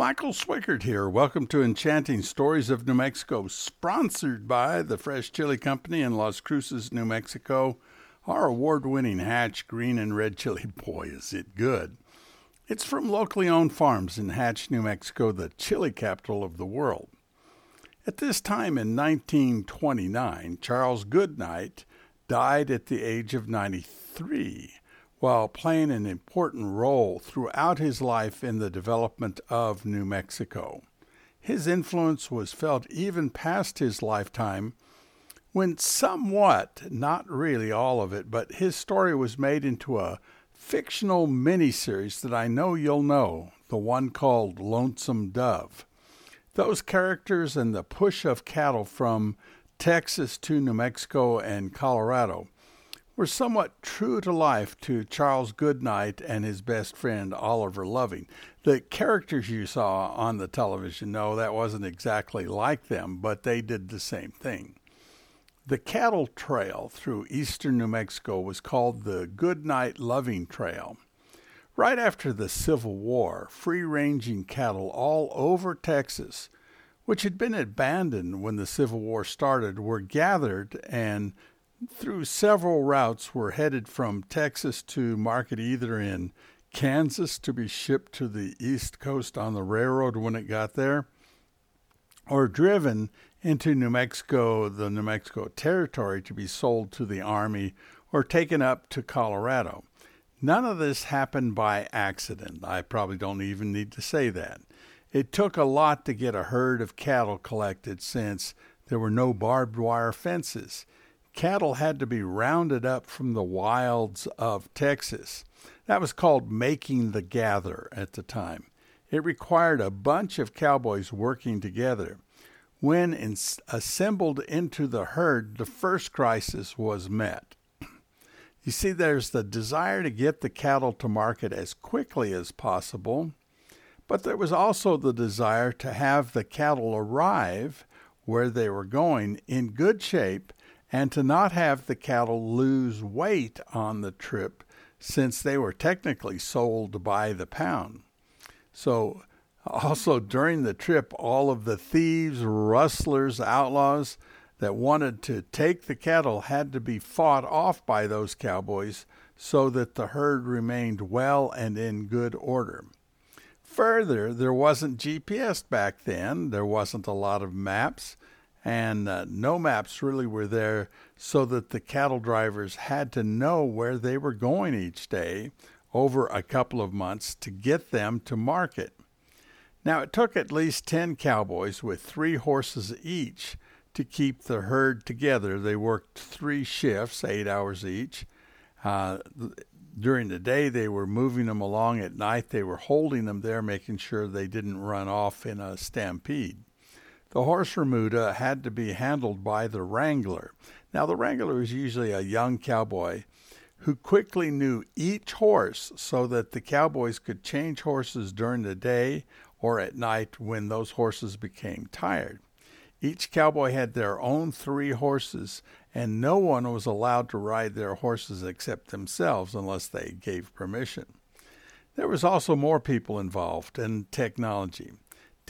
Michael Swickard here. Welcome to Enchanting Stories of New Mexico, sponsored by the Fresh Chile Company in Las Cruces, New Mexico. Our award winning Hatch green and red chili, boy, is it good. It's from locally owned farms in Hatch, New Mexico, the chili capital of the world. At this time in 1929, Charles Goodnight died at the age of 93 while playing an important role throughout his life in the development of New Mexico. His influence was felt even past his lifetime when somewhat, not really all of it, but his story was made into a fictional miniseries that I know you'll know, the one called Lonesome Dove. Those characters and the push of cattle from Texas to New Mexico and Colorado were somewhat true to life to Charles Goodnight and his best friend Oliver Loving. The characters you saw on the television, no, that wasn't exactly like them, but they did the same thing. The cattle trail through eastern New Mexico was called the Goodnight Loving Trail. Right after the Civil War, free ranging cattle all over Texas, which had been abandoned when the Civil War started, were gathered and through several routes were headed from Texas to market either in Kansas to be shipped to the East Coast on the railroad when it got there, or driven into New Mexico, the New Mexico Territory, to be sold to the Army or taken up to Colorado. None of this happened by accident. I probably don't even need to say that. It took a lot to get a herd of cattle collected since there were no barbed wire fences cattle had to be rounded up from the wilds of Texas. That was called making the gather at the time. It required a bunch of cowboys working together. When in, assembled into the herd, the first crisis was met. You see, there's the desire to get the cattle to market as quickly as possible, but there was also the desire to have the cattle arrive where they were going in good shape and to not have the cattle lose weight on the trip since they were technically sold by the pound. So, also during the trip, all of the thieves, rustlers, outlaws that wanted to take the cattle had to be fought off by those cowboys so that the herd remained well and in good order. Further, there wasn't GPS back then, there wasn't a lot of maps, and uh, no maps really were there so that the cattle drivers had to know where they were going each day over a couple of months to get them to market. Now, it took at least 10 cowboys with three horses each to keep the herd together. They worked three shifts, eight hours each. Uh, during the day, they were moving them along. At night, they were holding them there, making sure they didn't run off in a stampede. The horse remuda had to be handled by the wrangler. Now, the wrangler was usually a young cowboy who quickly knew each horse so that the cowboys could change horses during the day or at night when those horses became tired. Each cowboy had their own three horses, and no one was allowed to ride their horses except themselves unless they gave permission. There was also more people involved and technology.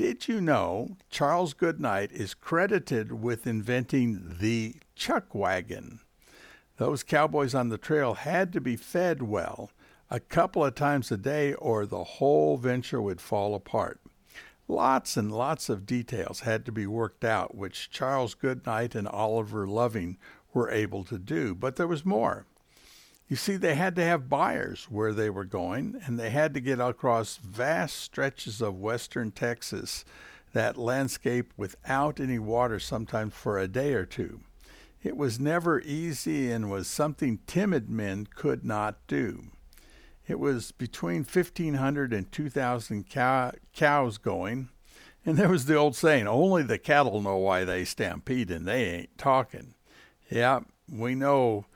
Did you know Charles Goodnight is credited with inventing the chuck wagon? Those cowboys on the trail had to be fed well a couple of times a day or the whole venture would fall apart. Lots and lots of details had to be worked out, which Charles Goodnight and Oliver Loving were able to do, but there was more. You see, they had to have buyers where they were going, and they had to get across vast stretches of western Texas, that landscape without any water, sometimes for a day or two. It was never easy and was something timid men could not do. It was between 1,500 and 2,000 cow- cows going, and there was the old saying only the cattle know why they stampede and they ain't talking. Yeah, we know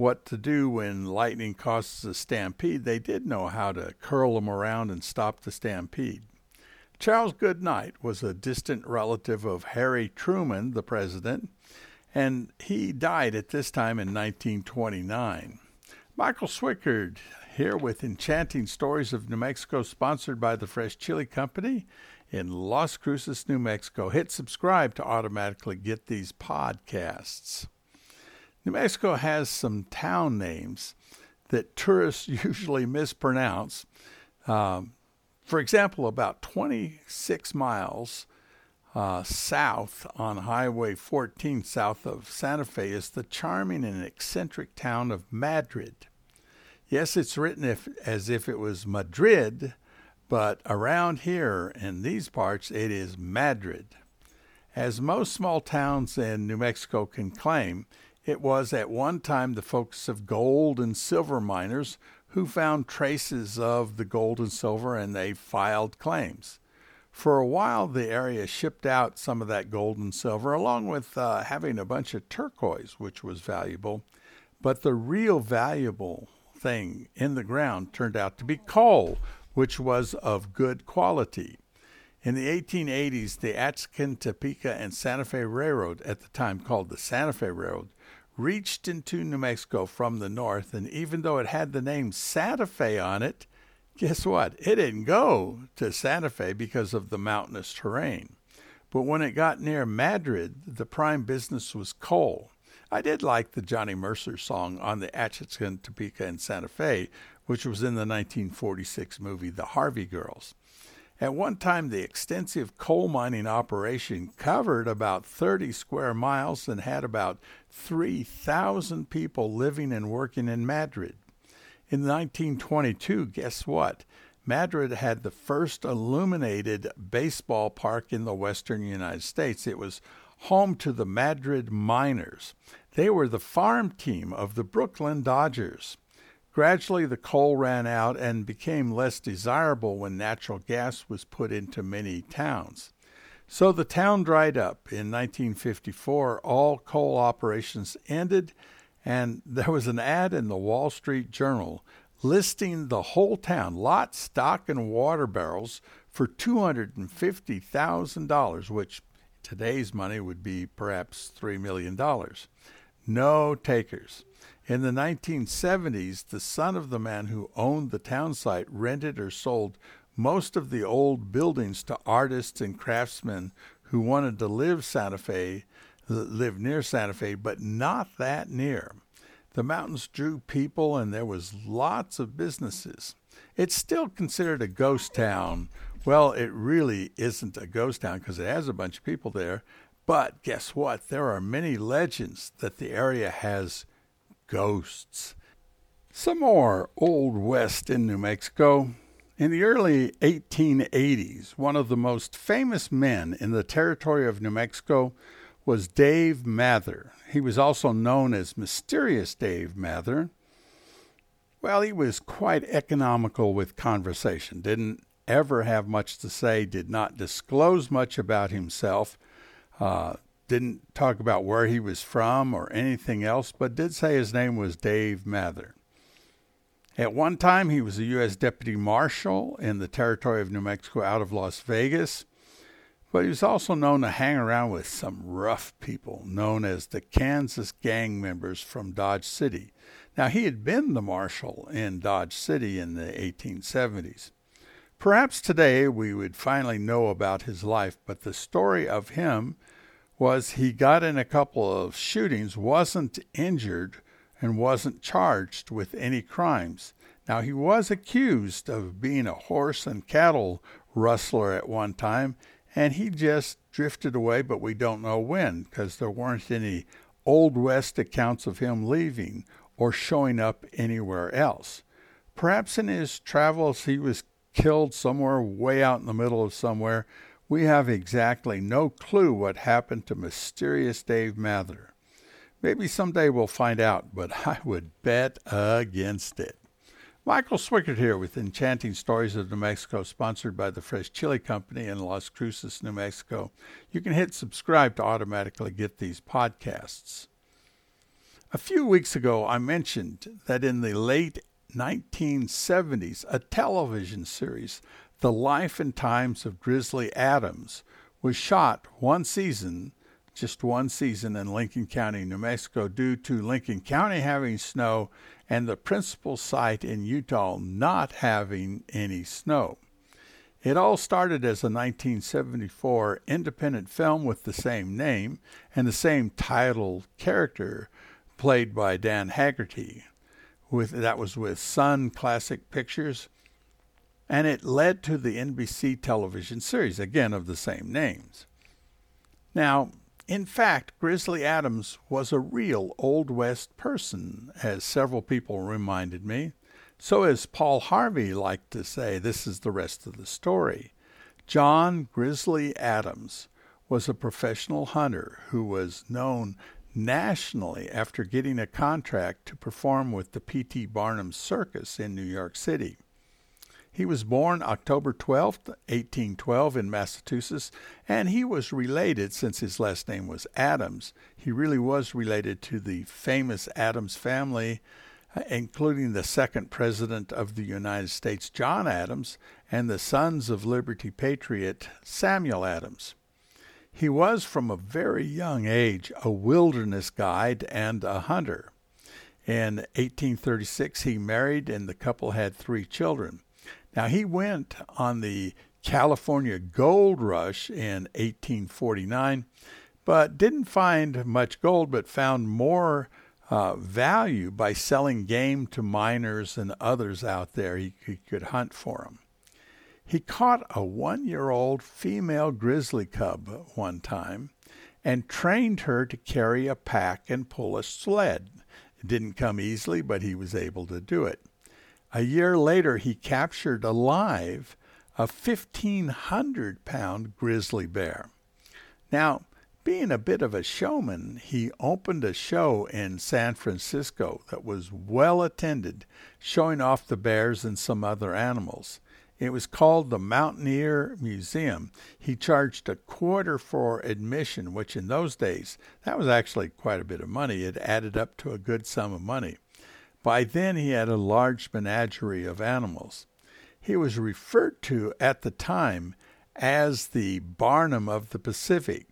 what to do when lightning causes a stampede, they did know how to curl them around and stop the stampede. Charles Goodnight was a distant relative of Harry Truman, the president, and he died at this time in 1929. Michael Swickard here with Enchanting Stories of New Mexico, sponsored by the Fresh Chile Company in Las Cruces, New Mexico. Hit subscribe to automatically get these podcasts. New Mexico has some town names that tourists usually mispronounce. Um, for example, about 26 miles uh, south on Highway 14, south of Santa Fe, is the charming and eccentric town of Madrid. Yes, it's written if, as if it was Madrid, but around here in these parts, it is Madrid. As most small towns in New Mexico can claim, it was at one time the focus of gold and silver miners who found traces of the gold and silver and they filed claims. For a while, the area shipped out some of that gold and silver, along with uh, having a bunch of turquoise, which was valuable. But the real valuable thing in the ground turned out to be coal, which was of good quality. In the 1880s, the Atchison, Topeka, and Santa Fe Railroad, at the time called the Santa Fe Railroad, reached into New Mexico from the north, and even though it had the name Santa Fe on it, guess what? It didn't go to Santa Fe because of the mountainous terrain. But when it got near Madrid, the prime business was coal. I did like the Johnny Mercer song on the Atchison, Topeka, and Santa Fe, which was in the 1946 movie The Harvey Girls. At one time, the extensive coal mining operation covered about 30 square miles and had about 3,000 people living and working in Madrid. In 1922, guess what? Madrid had the first illuminated baseball park in the western United States. It was home to the Madrid Miners. They were the farm team of the Brooklyn Dodgers. Gradually, the coal ran out and became less desirable when natural gas was put into many towns. So the town dried up. In 1954, all coal operations ended, and there was an ad in the Wall Street Journal listing the whole town, lot, stock, and water barrels, for $250,000, which today's money would be perhaps $3 million. No takers. In the 1970s, the son of the man who owned the town site rented or sold most of the old buildings to artists and craftsmen who wanted to live Santa Fe, live near Santa Fe, but not that near. The mountains drew people and there was lots of businesses. It's still considered a ghost town. Well, it really isn't a ghost town because it has a bunch of people there, but guess what? There are many legends that the area has ghosts. Some more Old West in New Mexico. In the early 1880s, one of the most famous men in the territory of New Mexico was Dave Mather. He was also known as Mysterious Dave Mather. Well, he was quite economical with conversation, didn't ever have much to say, did not disclose much about himself, uh, didn't talk about where he was from or anything else, but did say his name was Dave Mather. At one time, he was a U.S. Deputy Marshal in the territory of New Mexico out of Las Vegas, but he was also known to hang around with some rough people known as the Kansas gang members from Dodge City. Now, he had been the marshal in Dodge City in the 1870s. Perhaps today we would finally know about his life, but the story of him was he got in a couple of shootings, wasn't injured, and wasn't charged with any crimes. Now, he was accused of being a horse and cattle rustler at one time, and he just drifted away, but we don't know when because there weren't any Old West accounts of him leaving or showing up anywhere else. Perhaps in his travels he was killed somewhere way out in the middle of somewhere we have exactly no clue what happened to mysterious Dave Mather. Maybe someday we'll find out, but I would bet against it. Michael Swickard here with Enchanting Stories of New Mexico, sponsored by the Fresh Chile Company in Las Cruces, New Mexico. You can hit subscribe to automatically get these podcasts. A few weeks ago, I mentioned that in the late 1970s, a television series the Life and Times of Grizzly Adams was shot one season, just one season in Lincoln County, New Mexico, due to Lincoln County having snow and the principal site in Utah not having any snow. It all started as a 1974 independent film with the same name and the same title character, played by Dan Haggerty. With that was with Sunn Classic Pictures, and it led to the NBC television series, again of the same names. Now, in fact, Grizzly Adams was a real Old West person, as several people reminded me. So, as Paul Harvey liked to say, this is the rest of the story. John Grizzly Adams was a professional hunter who was known nationally after getting a contract to perform with the P.T. Barnum Circus in New York City. He was born October 12, 1812, in Massachusetts, and he was related, since his last name was Adams, he really was related to the famous Adams family, including the second president of the United States, John Adams, and the Sons of Liberty patriot, Samuel Adams. He was, from a very young age, a wilderness guide and a hunter. In 1836, he married, and the couple had three children. Now, he went on the California gold rush in 1849, but didn't find much gold, but found more uh, value by selling game to miners and others out there. He, he could hunt for them. He caught a one year old female grizzly cub one time and trained her to carry a pack and pull a sled. It didn't come easily, but he was able to do it. A year later, he captured alive a 1,500 pound grizzly bear. Now, being a bit of a showman, he opened a show in San Francisco that was well attended, showing off the bears and some other animals. It was called the Mountaineer Museum. He charged a quarter for admission, which in those days, that was actually quite a bit of money. It added up to a good sum of money. By then, he had a large menagerie of animals. He was referred to at the time as the Barnum of the Pacific,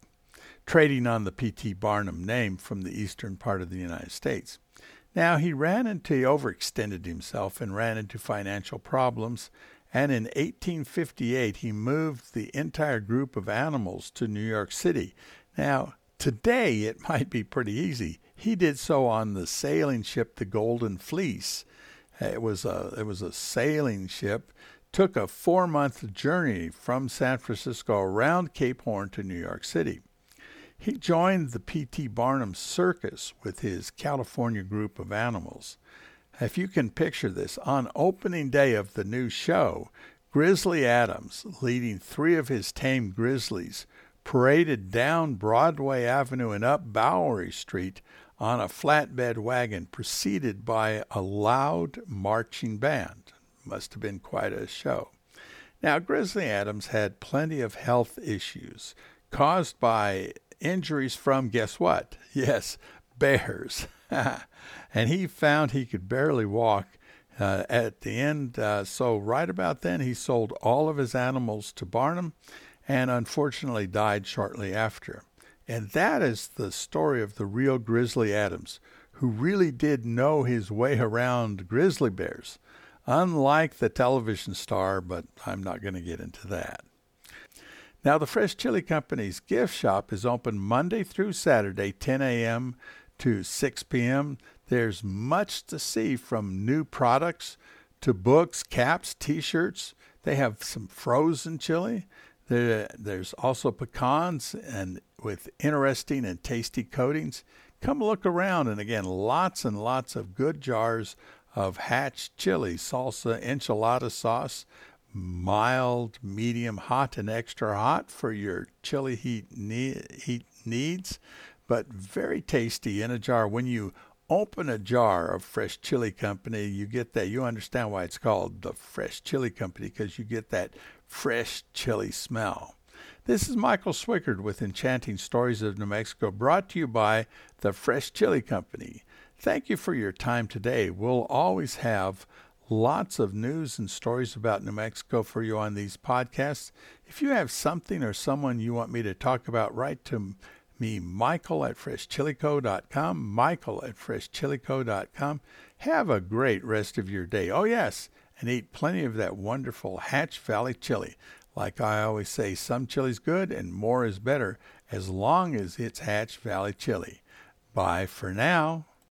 trading on the P.T. Barnum name from the eastern part of the United States. Now, he ran into, he overextended himself and ran into financial problems, and in 1858 he moved the entire group of animals to New York City. Now, today it might be pretty easy. He did so on the sailing ship, the Golden Fleece. It was a it was a sailing ship. Took a four month journey from San Francisco around Cape Horn to New York City. He joined the P.T. Barnum Circus with his California group of animals. If you can picture this, on opening day of the new show, Grizzly Adams, leading three of his tame grizzlies, paraded down Broadway Avenue and up Bowery Street on a flatbed wagon, preceded by a loud marching band. Must have been quite a show. Now, Grizzly Adams had plenty of health issues caused by injuries from, guess what? Yes, bears. and he found he could barely walk uh, at the end. Uh, so, right about then, he sold all of his animals to Barnum and unfortunately died shortly after. And that is the story of the real Grizzly Adams, who really did know his way around grizzly bears, unlike the television star, but I'm not going to get into that. Now, the Fresh Chile Company's gift shop is open Monday through Saturday, 10 a.m. to 6 p.m. There's much to see from new products to books, caps, t shirts. They have some frozen chili. There, there's also pecans and with interesting and tasty coatings. Come look around, and again, lots and lots of good jars of Hatch chili, salsa, enchilada sauce, mild, medium, hot, and extra hot for your chili heat, heat needs, but very tasty in a jar. When you open a jar of Fresh Chile Company, you get that. You understand why it's called the Fresh Chile Company because you get that fresh chili smell. This is Michael Swickard with Enchanting Stories of New Mexico, brought to you by the Fresh Chile Company. Thank you for your time today. We'll always have lots of news and stories about New Mexico for you on these podcasts. If you have something or someone you want me to talk about, write to me, Michael at freshchilico.com, Michael at freshchilico.com. Have a great rest of your day. Oh, yes, and eat plenty of that wonderful Hatch Valley chili. Like I always say, some chili's good and more is better as long as it's Hatch Valley chili. Bye for now.